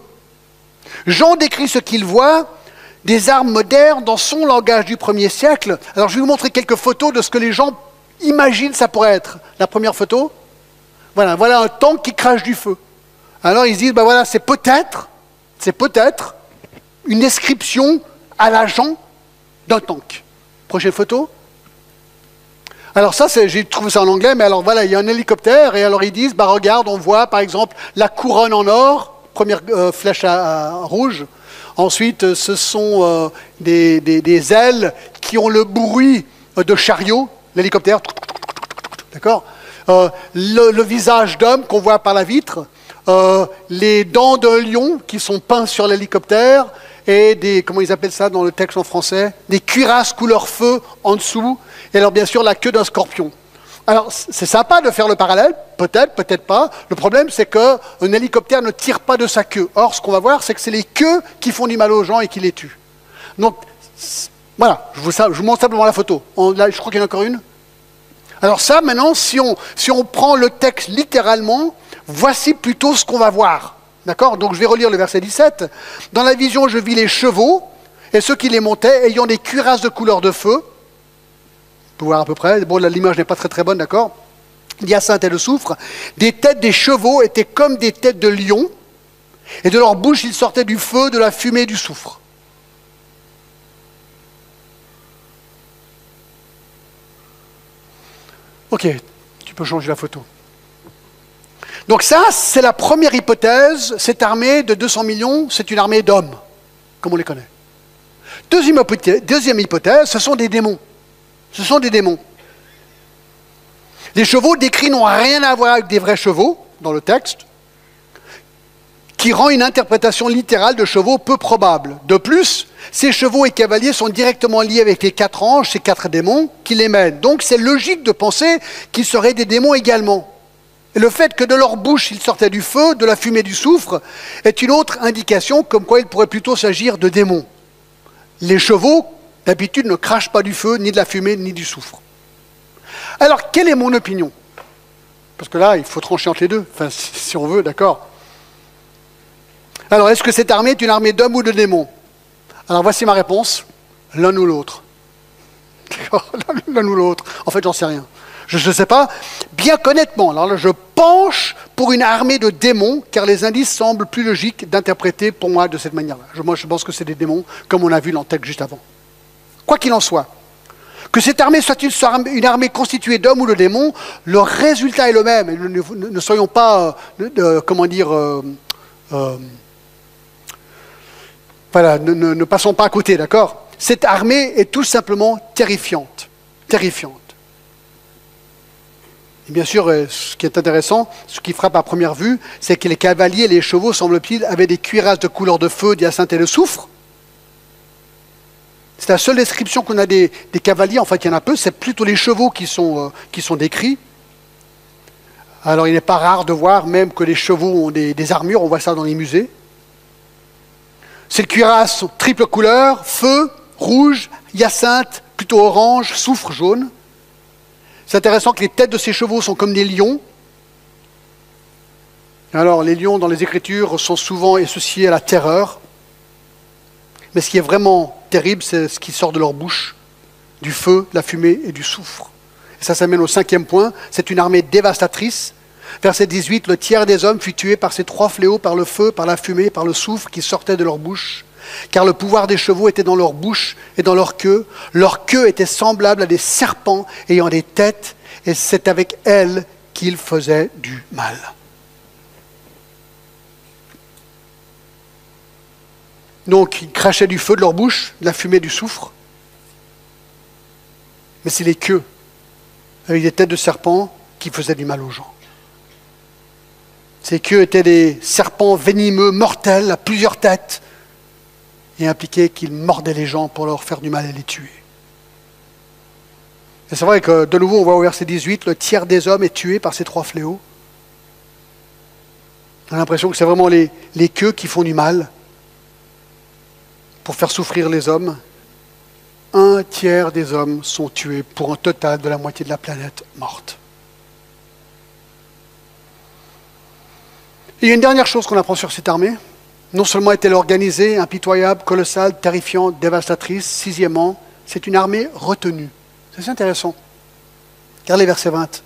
Jean décrit ce qu'il voit, des armes modernes dans son langage du premier siècle. Alors je vais vous montrer quelques photos de ce que les gens imaginent ça pourrait être. La première photo, voilà, voilà un tank qui crache du feu. Alors ils disent, ben voilà, c'est peut-être c'est peut-être une description à l'agent d'un tank. Prochaine photo. Alors ça, j'ai trouvé ça en anglais, mais alors voilà, il y a un hélicoptère, et alors ils disent, bah regarde, on voit par exemple la couronne en or, première euh, flèche rouge. Ensuite, euh, ce sont euh, des, ailes qui ont le bruit de chariot, l'hélicoptère, d'accord le, visage d'homme qu'on voit par la vitre, euh, les dents d'un lion qui sont peints sur l'hélicoptère et des, comment ils appellent ça dans le texte en français, des cuirasses couleur feu en dessous, et alors bien sûr la queue d'un scorpion. Alors c'est sympa de faire le parallèle, peut-être, peut-être pas. Le problème c'est qu'un hélicoptère ne tire pas de sa queue. Or ce qu'on va voir c'est que c'est les queues qui font du mal aux gens et qui les tuent. Donc voilà, je vous, je vous montre simplement la photo. là, je crois qu'il y en a encore une. Alors ça maintenant, si on, si on prend le texte littéralement, Voici plutôt ce qu'on va voir. D'accord Donc je vais relire le verset 17. Dans la vision, je vis les chevaux et ceux qui les montaient ayant des cuirasses de couleur de feu. Vous pouvez voir à peu près. Bon, l'image n'est pas très très bonne, d'accord L'hyacinthe et le soufre. Des têtes des chevaux étaient comme des têtes de lions et de leur bouche il sortait du feu, de la fumée et du soufre. Ok, tu peux changer la photo. Donc ça, c'est la première hypothèse. Cette armée de 200 millions, c'est une armée d'hommes, comme on les connaît. Deuxième hypothèse, deuxième hypothèse, ce sont des démons. Ce sont des démons. Les chevaux décrits n'ont rien à voir avec des vrais chevaux dans le texte, qui rend une interprétation littérale de chevaux peu probable. De plus, ces chevaux et cavaliers sont directement liés avec les quatre anges, ces quatre démons qui les mènent. Donc c'est logique de penser qu'ils seraient des démons également. Et le fait que de leur bouche il sortait du feu, de la fumée du soufre, est une autre indication comme quoi il pourrait plutôt s'agir de démons. Les chevaux, d'habitude, ne crachent pas du feu, ni de la fumée, ni du soufre. Alors, quelle est mon opinion? Parce que là, il faut trancher entre les deux, si on veut, d'accord. Alors, est-ce que cette armée est une armée d'hommes ou de démons? Alors, voici ma réponse l'un ou l'autre. L'un ou l'autre. En fait, j'en sais rien. Je ne sais pas. Bien qu'honnêtement, alors je penche pour une armée de démons, car les indices semblent plus logiques d'interpréter pour moi de cette manière-là. Moi, je pense que c'est des démons, comme on a vu dans le texte juste avant. Quoi qu'il en soit, que cette armée soit une, armée constituée d'hommes ou de démons, le résultat est le même. Ne, soyons pas, euh, comment dire, euh, euh, voilà, ne, ne passons pas à côté, d'accord? Cette armée est tout simplement terrifiante, terrifiante. Bien sûr, euh, ce qui est intéressant, ce qui frappe à première vue, c'est que les cavaliers et les chevaux, semble-t-il, avaient des cuirasses de couleur de feu, d'hyacinthe et de soufre. C'est la seule description qu'on a des, cavaliers, en fait il y en a peu, c'est plutôt les chevaux qui sont, euh, qui sont décrits. Alors il n'est pas rare de voir même que les chevaux ont des, des armures, on voit ça dans les musées. Ces cuirasses sont triple couleur, feu, rouge, hyacinthe, plutôt orange, soufre, jaune. C'est intéressant que les têtes de ces chevaux sont comme des lions. Alors, les lions dans les Écritures sont souvent associés à la terreur. Mais ce qui est vraiment terrible, c'est ce qui sort de leur bouche, du feu, de la fumée et du soufre. Et ça s'amène au cinquième point, c'est une armée dévastatrice. Verset 18, le tiers des hommes fut tué par ces trois fléaux, par le feu, par la fumée, par le soufre qui sortait de leur bouche. Car le pouvoir des chevaux était dans leur bouche et dans leur queue. Leur queue était semblable à des serpents ayant des têtes, et c'est avec elles qu'ils faisaient du mal. Donc, ils crachaient du feu de leur bouche, de la fumée du soufre. Mais c'est les queues, avec des têtes de serpents, qui faisaient du mal aux gens. Ces queues étaient des serpents venimeux, mortels, à plusieurs têtes, et impliquaient qu'ils mordaient les gens pour leur faire du mal et les tuer. Et c'est vrai que, de nouveau, on voit au verset 18, le tiers des hommes est tué par ces trois fléaux. On a l'impression que c'est vraiment les, les queues qui font du mal pour faire souffrir les hommes. Un tiers des hommes sont tués pour un total de la moitié de la planète morte. il y a une dernière chose qu'on apprend sur cette armée. Non seulement est-elle organisée, impitoyable, colossale, terrifiante, dévastatrice, sixièmement, c'est une armée retenue. C'est intéressant. Regardez verset 20.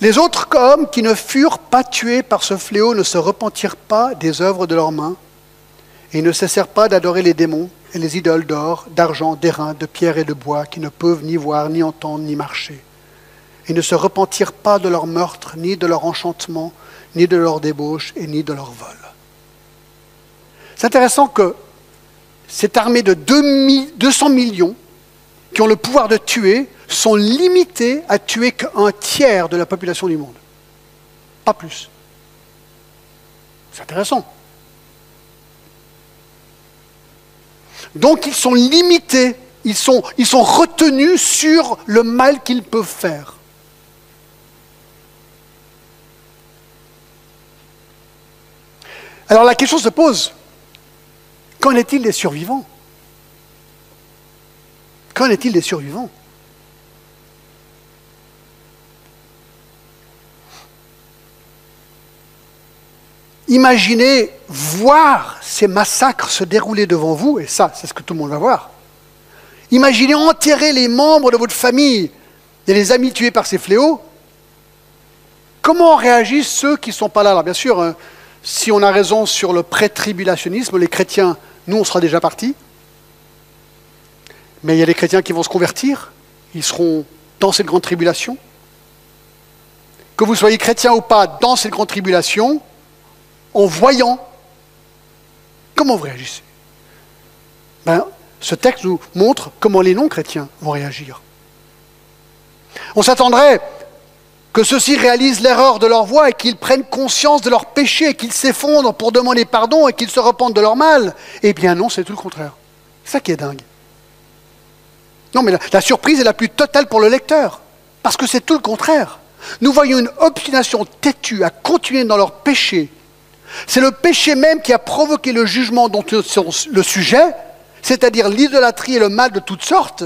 Les autres hommes qui ne furent pas tués par ce fléau ne se repentirent pas des œuvres de leurs mains et ne cessèrent pas d'adorer les démons et les idoles d'or, d'argent, d'airain, de pierre et de bois qui ne peuvent ni voir, ni entendre, ni marcher. Et ne se repentirent pas de leur meurtre, ni de leur enchantement, ni de leur débauche, et ni de leur vol. C'est intéressant que cette armée de 200 millions qui ont le pouvoir de tuer sont limités à tuer qu'un tiers de la population du monde. Pas plus. C'est intéressant. Donc ils sont limités, ils sont, ils sont retenus sur le mal qu'ils peuvent faire. Alors la question se pose, qu'en est-il des survivants? Qu'en est-il des survivants? Imaginez voir ces massacres se dérouler devant vous, et ça, c'est ce que tout le monde va voir. Imaginez enterrer les membres de votre famille et les amis tués par ces fléaux. Comment réagissent ceux qui ne sont pas là? Alors bien sûr, hein, si on a raison sur le pré-tribulationnisme, les chrétiens, nous, on sera déjà partis. Mais il y a des chrétiens qui vont se convertir, ils seront dans cette grande tribulation. Que vous soyez chrétien ou pas dans cette grande tribulation, en voyant, comment vous réagissez? Ben, Ce texte nous montre comment les non-chrétiens vont réagir. On s'attendrait que ceux-ci réalisent l'erreur de leur voie et qu'ils prennent conscience de leur péché, qu'ils s'effondrent pour demander pardon et qu'ils se repentent de leur mal. Eh bien non, c'est tout le contraire. C'est ça qui est dingue. Non, mais la, surprise est la plus totale pour le lecteur, parce que c'est tout le contraire. Nous voyons une obstination têtue à continuer dans leur péché. C'est le péché même qui a provoqué le jugement dont ils sont le sujet, c'est-à-dire l'idolâtrie et le mal de toutes sortes.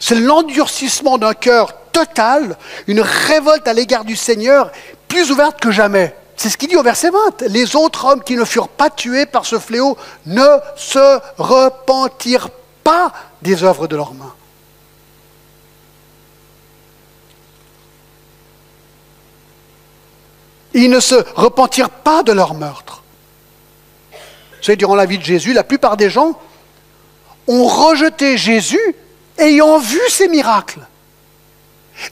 C'est l'endurcissement d'un cœur total, une révolte à l'égard du Seigneur plus ouverte que jamais. C'est ce qu'il dit au verset 20. Les autres hommes qui ne furent pas tués par ce fléau ne se repentirent pas des œuvres de leurs mains. Ils ne se repentirent pas de leur meurtre. Savez, durant la vie de Jésus, la plupart des gens ont rejeté Jésus ayant vu ses miracles,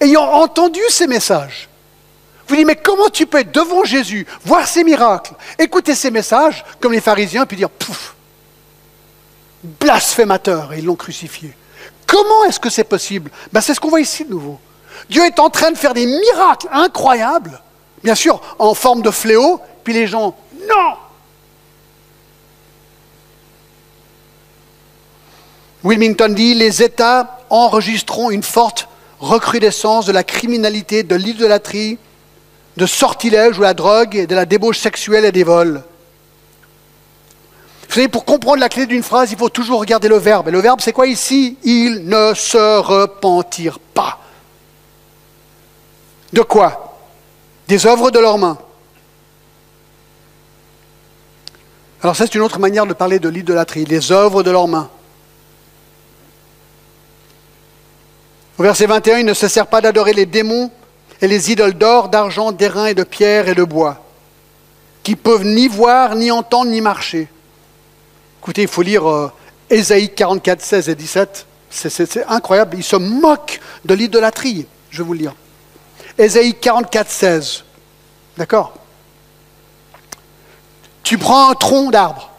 ayant entendu ses messages. Vous dites, mais comment tu peux être devant Jésus, voir ses miracles, écouter ses messages, comme les pharisiens, puis dire, pouf, blasphémateur, et ils l'ont crucifié. Comment est-ce que c'est possible? Ben, C'est ce qu'on voit ici de nouveau. Dieu est en train de faire des miracles incroyables, bien sûr, en forme de fléau, puis les gens, non Wilmington dit, les États enregistreront une forte recrudescence de la criminalité, de l'idolâtrie, de sortilèges ou la drogue, de la débauche sexuelle et des vols. Vous savez, pour comprendre la clé d'une phrase, il faut toujours regarder le verbe. Et le verbe, c'est quoi ici? Ils ne se repentirent pas. De quoi? Des œuvres de leurs mains. Alors c'est une autre manière de parler de l'idolâtrie, les œuvres de leurs mains. Au verset 21, il ne se sert pas d'adorer les démons et les idoles d'or, d'argent, d'airain et de pierre et de bois, qui peuvent ni voir, ni entendre, ni marcher. Écoutez, il faut lire euh, Ésaïe 44, 16 et 17. C'est incroyable. Il se moque de l'idolâtrie. Je vais vous le lire. Ésaïe 44, 16. D'accord? Tu prends un tronc d'arbre,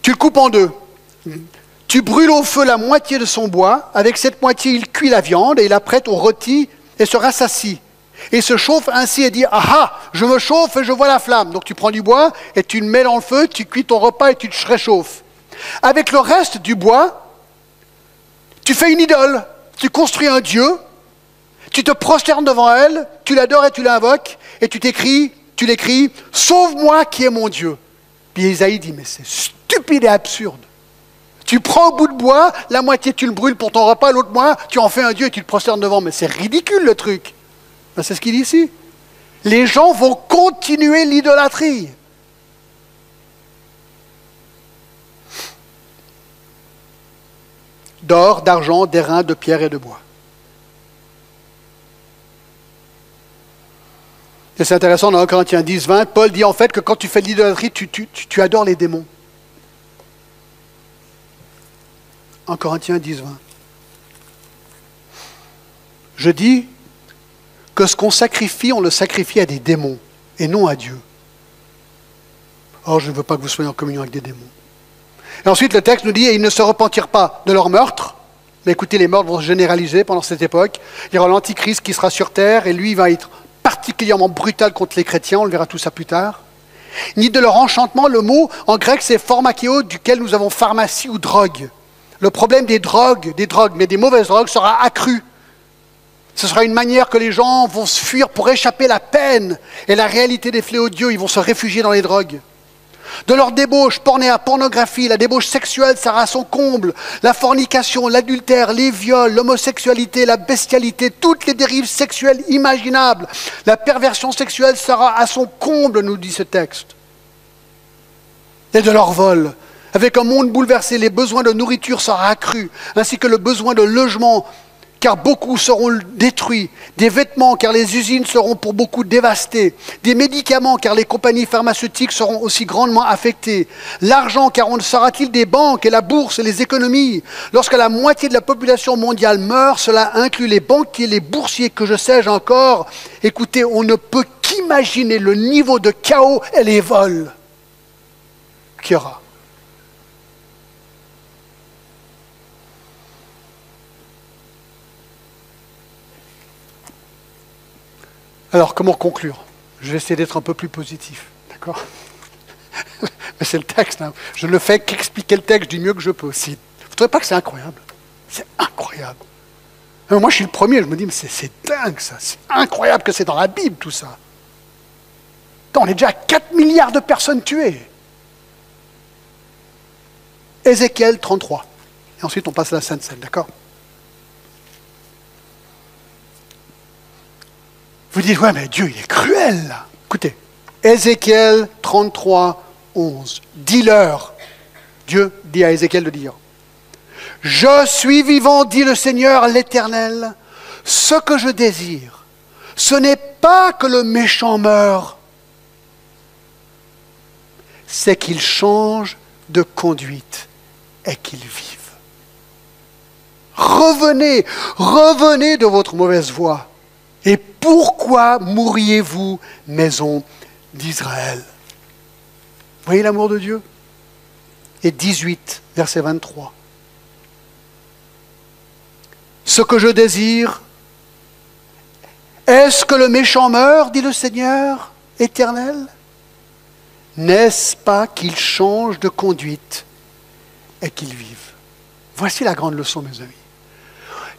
tu le coupes en deux, tu brûles au feu la moitié de son bois, avec cette moitié il cuit la viande et il la prête au rôti et se rassassie. Et se chauffe ainsi et dit Ah ah, je me chauffe et je vois la flamme. Donc tu prends du bois et tu le mets dans le feu, tu cuis ton repas et tu te réchauffes. Avec le reste du bois, tu fais une idole, tu construis un Dieu, tu te prosternes devant elle, tu l'adores et tu l'invoques, et tu t'écris, tu l'écris, sauve-moi qui est mon Dieu. Puis Isaïe dit, mais c'est stupide et absurde. Tu prends au bout de bois, la moitié tu le brûles pour ton repas, l'autre moitié tu en fais un Dieu et tu te prosternes devant. Mais c'est ridicule le truc. Ben, c'est ce qu'il dit ici. Les gens vont continuer l'idolâtrie. D'or, d'argent, d'airain, de pierre et de bois. Et c'est intéressant dans 1 Corinthiens 10, 20, Paul dit en fait que quand tu fais de l'idolâtrie, tu, tu, adores les démons. 1 Corinthiens 10, 20. Je dis que ce qu'on sacrifie, on le sacrifie à des démons et non à Dieu. Or, je ne veux pas que vous soyez en communion avec des démons. Et ensuite, le texte nous dit, et ils ne se repentirent pas de leur meurtre. Mais écoutez, les meurtres vont se généraliser pendant cette époque. Il y aura l'Antichrist qui sera sur terre, et lui, va être particulièrement brutal contre les chrétiens, on le verra tout ça plus tard, ni de leur enchantement. Le mot en grec c'est pharmakio, duquel nous avons pharmacie ou drogue. Le problème des drogues, des drogues, mais des mauvaises drogues sera accru. Ce sera une manière que les gens vont se fuir pour échapper à la peine et la réalité des fléaux de. Ils vont se réfugier dans les drogues de leur débauche, à pornographie, la débauche sexuelle sera à son comble, la fornication, l'adultère, les viols, l'homosexualité, la bestialité, toutes les dérives sexuelles imaginables. La perversion sexuelle sera à son comble, nous dit ce texte. Et de leur vol, avec un monde bouleversé, les besoins de nourriture seront accrus, ainsi que le besoin de logement car beaucoup seront détruits, des vêtements, car les usines seront pour beaucoup dévastées, des médicaments, car les compagnies pharmaceutiques seront aussi grandement affectées, l'argent, car on sera-t-il des banques et la bourse et les économies? Lorsque la moitié de la population mondiale meurt, cela inclut les banquiers, les boursiers, que je sais encore. Écoutez, on ne peut qu'imaginer le niveau de chaos et les vols qu'il y aura. Alors, comment conclure? Je vais essayer d'être un peu plus positif. D'accord? Mais c'est le texte. Hein. Je ne fais qu'expliquer le texte du mieux que je peux. Vous ne trouvez pas que c'est incroyable? C'est incroyable. moi, je suis le premier, je me dis, mais c'est dingue ça. C'est incroyable que c'est dans la Bible tout ça. on est déjà à 4 milliards de personnes tuées. Ézéchiel 33. Et ensuite, on passe à la Sainte Seine, d'accord? Vous dites, ouais, mais Dieu, il est cruel. Écoutez, Ézéchiel 33, 11. Dis-leur, Dieu dit à Ézéchiel de dire, Je suis vivant, dit le Seigneur l'Éternel, ce que je désire, ce n'est pas que le méchant meure, c'est qu'il change de conduite et qu'il vive. Revenez, revenez de votre mauvaise voie pourquoi mourriez-vous, maison d'Israël? Voyez l'amour de Dieu? Et 18, verset 23. Ce que je désire, est-ce que le méchant meurt, dit le Seigneur éternel? N'est-ce pas qu'il change de conduite et qu'il vive? Voici la grande leçon, mes amis.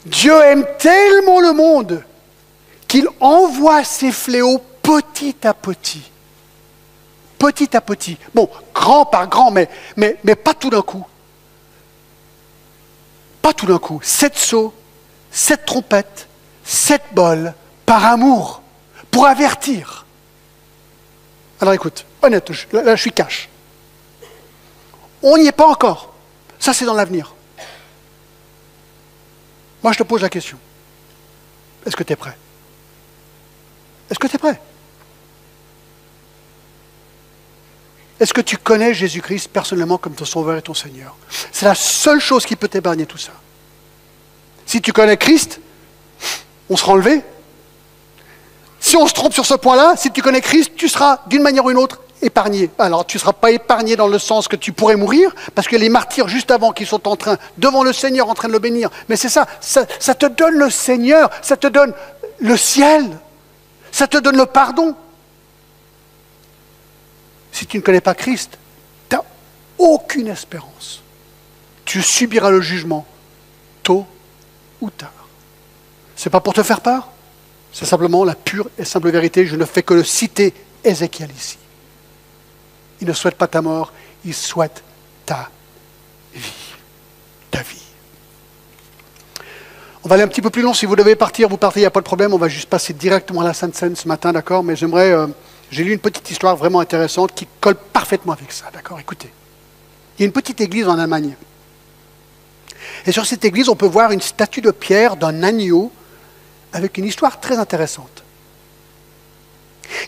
Dieu aime tellement le monde qu'il envoie ses fléaux petit à petit. Petit à petit. Bon, grand par grand, mais, mais, pas tout d'un coup. Pas tout d'un coup. Sept sauts, sept trompettes, sept bols, par amour, pour avertir. Alors écoute, honnête, là, je suis cash. On n'y est pas encore. Ça, c'est dans l'avenir. Moi, je te pose la question. Est-ce que tu es prêt? Est-ce que tu es prêt? Est-ce que tu connais Jésus-Christ personnellement comme ton Sauveur et ton Seigneur? C'est la seule chose qui peut t'épargner tout ça. Si tu connais Christ, on sera enlevé. Si on se trompe sur ce point-là, si tu connais Christ, tu seras d'une manière ou d'une autre épargné. Alors tu ne seras pas épargné dans le sens que tu pourrais mourir, parce que les martyrs juste avant qui sont en train, devant le Seigneur, en train de le bénir. Mais c'est ça, ça, ça te donne le Seigneur, ça te donne le ciel, ça te donne le pardon. Si tu ne connais pas Christ, tu n'as aucune espérance. Tu subiras le jugement tôt ou tard. C'est pas pour te faire peur, c'est simplement la pure et simple vérité. Je ne fais que le citer Ézéchiel ici. Il ne souhaite pas ta mort, il souhaite ta vie. Ta vie. On va aller un petit peu plus long. Si vous devez partir, vous partez, il n'y a pas de problème. On va juste passer directement à la Sainte Seine ce matin, d'accord? Mais j'aimerais. Euh, j'ai lu une petite histoire vraiment intéressante qui colle parfaitement avec ça, d'accord? Écoutez. Il y a une petite église en Allemagne. Et sur cette église, on peut voir une statue de pierre d'un agneau avec une histoire très intéressante.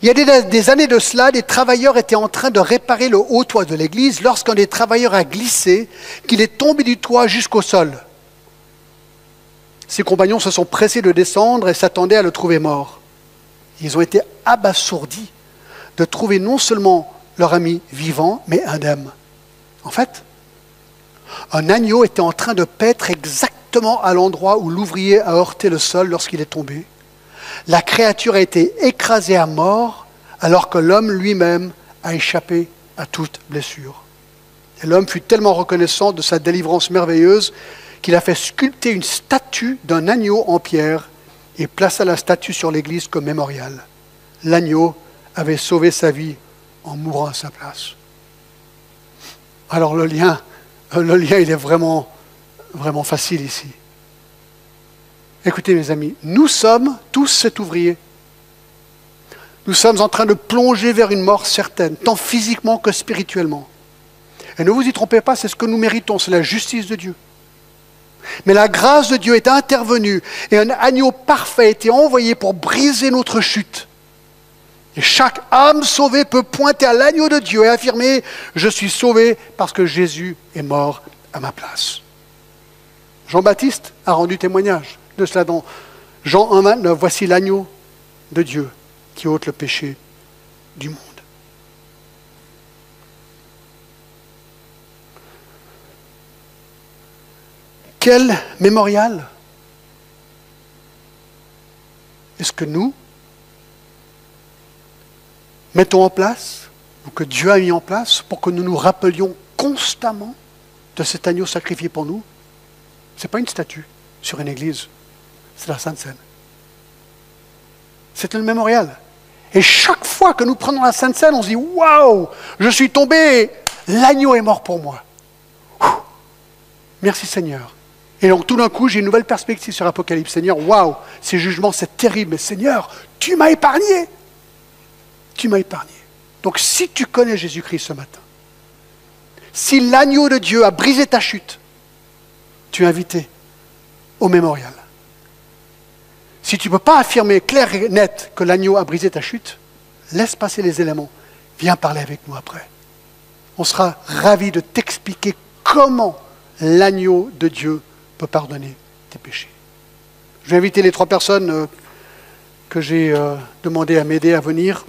Il y a des, années de cela, des travailleurs étaient en train de réparer le haut toit de l'église lorsqu'un des travailleurs a glissé, qu'il est tombé du toit jusqu'au sol. Ses compagnons se sont pressés de descendre et s'attendaient à le trouver mort. Ils ont été abasourdis de trouver non seulement leur ami vivant, mais indemne. En fait, un agneau était en train de paître exactement à l'endroit où l'ouvrier a heurté le sol lorsqu'il est tombé. La créature a été écrasée à mort alors que l'homme lui-même a échappé à toute blessure. Et l'homme fut tellement reconnaissant de sa délivrance merveilleuse qu'il a fait sculpter une statue d'un agneau en pierre et plaça la statue sur l'église comme mémorial. L'agneau avait sauvé sa vie en mourant à sa place. Alors le lien, le lien, il est vraiment facile ici. Écoutez mes amis, nous sommes tous cet ouvrier. Nous sommes en train de plonger vers une mort certaine, tant physiquement que spirituellement. Et ne vous y trompez pas, c'est ce que nous méritons, c'est la justice de Dieu. Mais la grâce de Dieu est intervenue et un agneau parfait a été envoyé pour briser notre chute. Et chaque âme sauvée peut pointer à l'agneau de Dieu et affirmer, je suis sauvé parce que Jésus est mort à ma place. Jean-Baptiste a rendu témoignage de cela dans Jean 1,29. Voici l'agneau de Dieu qui ôte le péché du monde. Quel mémorial est-ce que nous mettons en place, ou que Dieu a mis en place, pour que nous nous rappelions constamment de cet agneau sacrifié pour nous? Ce n'est pas une statue sur une église c'est la Sainte Seine. C'est le mémorial. Et chaque fois que nous prenons la Sainte Seine, on se dit Waouh, je suis tombé, l'agneau est mort pour moi. Merci Seigneur. Et donc tout d'un coup, j'ai une nouvelle perspective sur Apocalypse. Seigneur, waouh, ces jugements, c'est terrible. Mais Seigneur, tu m'as épargné. Tu m'as épargné. Donc si tu connais Jésus-Christ ce matin, si l'agneau de Dieu a brisé ta chute, tu es invité au mémorial. Si tu ne peux pas affirmer clair et net que l'agneau a brisé ta chute, laisse passer les éléments. Viens parler avec nous après. On sera ravis de t'expliquer comment l'agneau de Dieu pardonner tes péchés. Je vais inviter les trois personnes euh, que j'ai euh, demandé à m'aider à venir.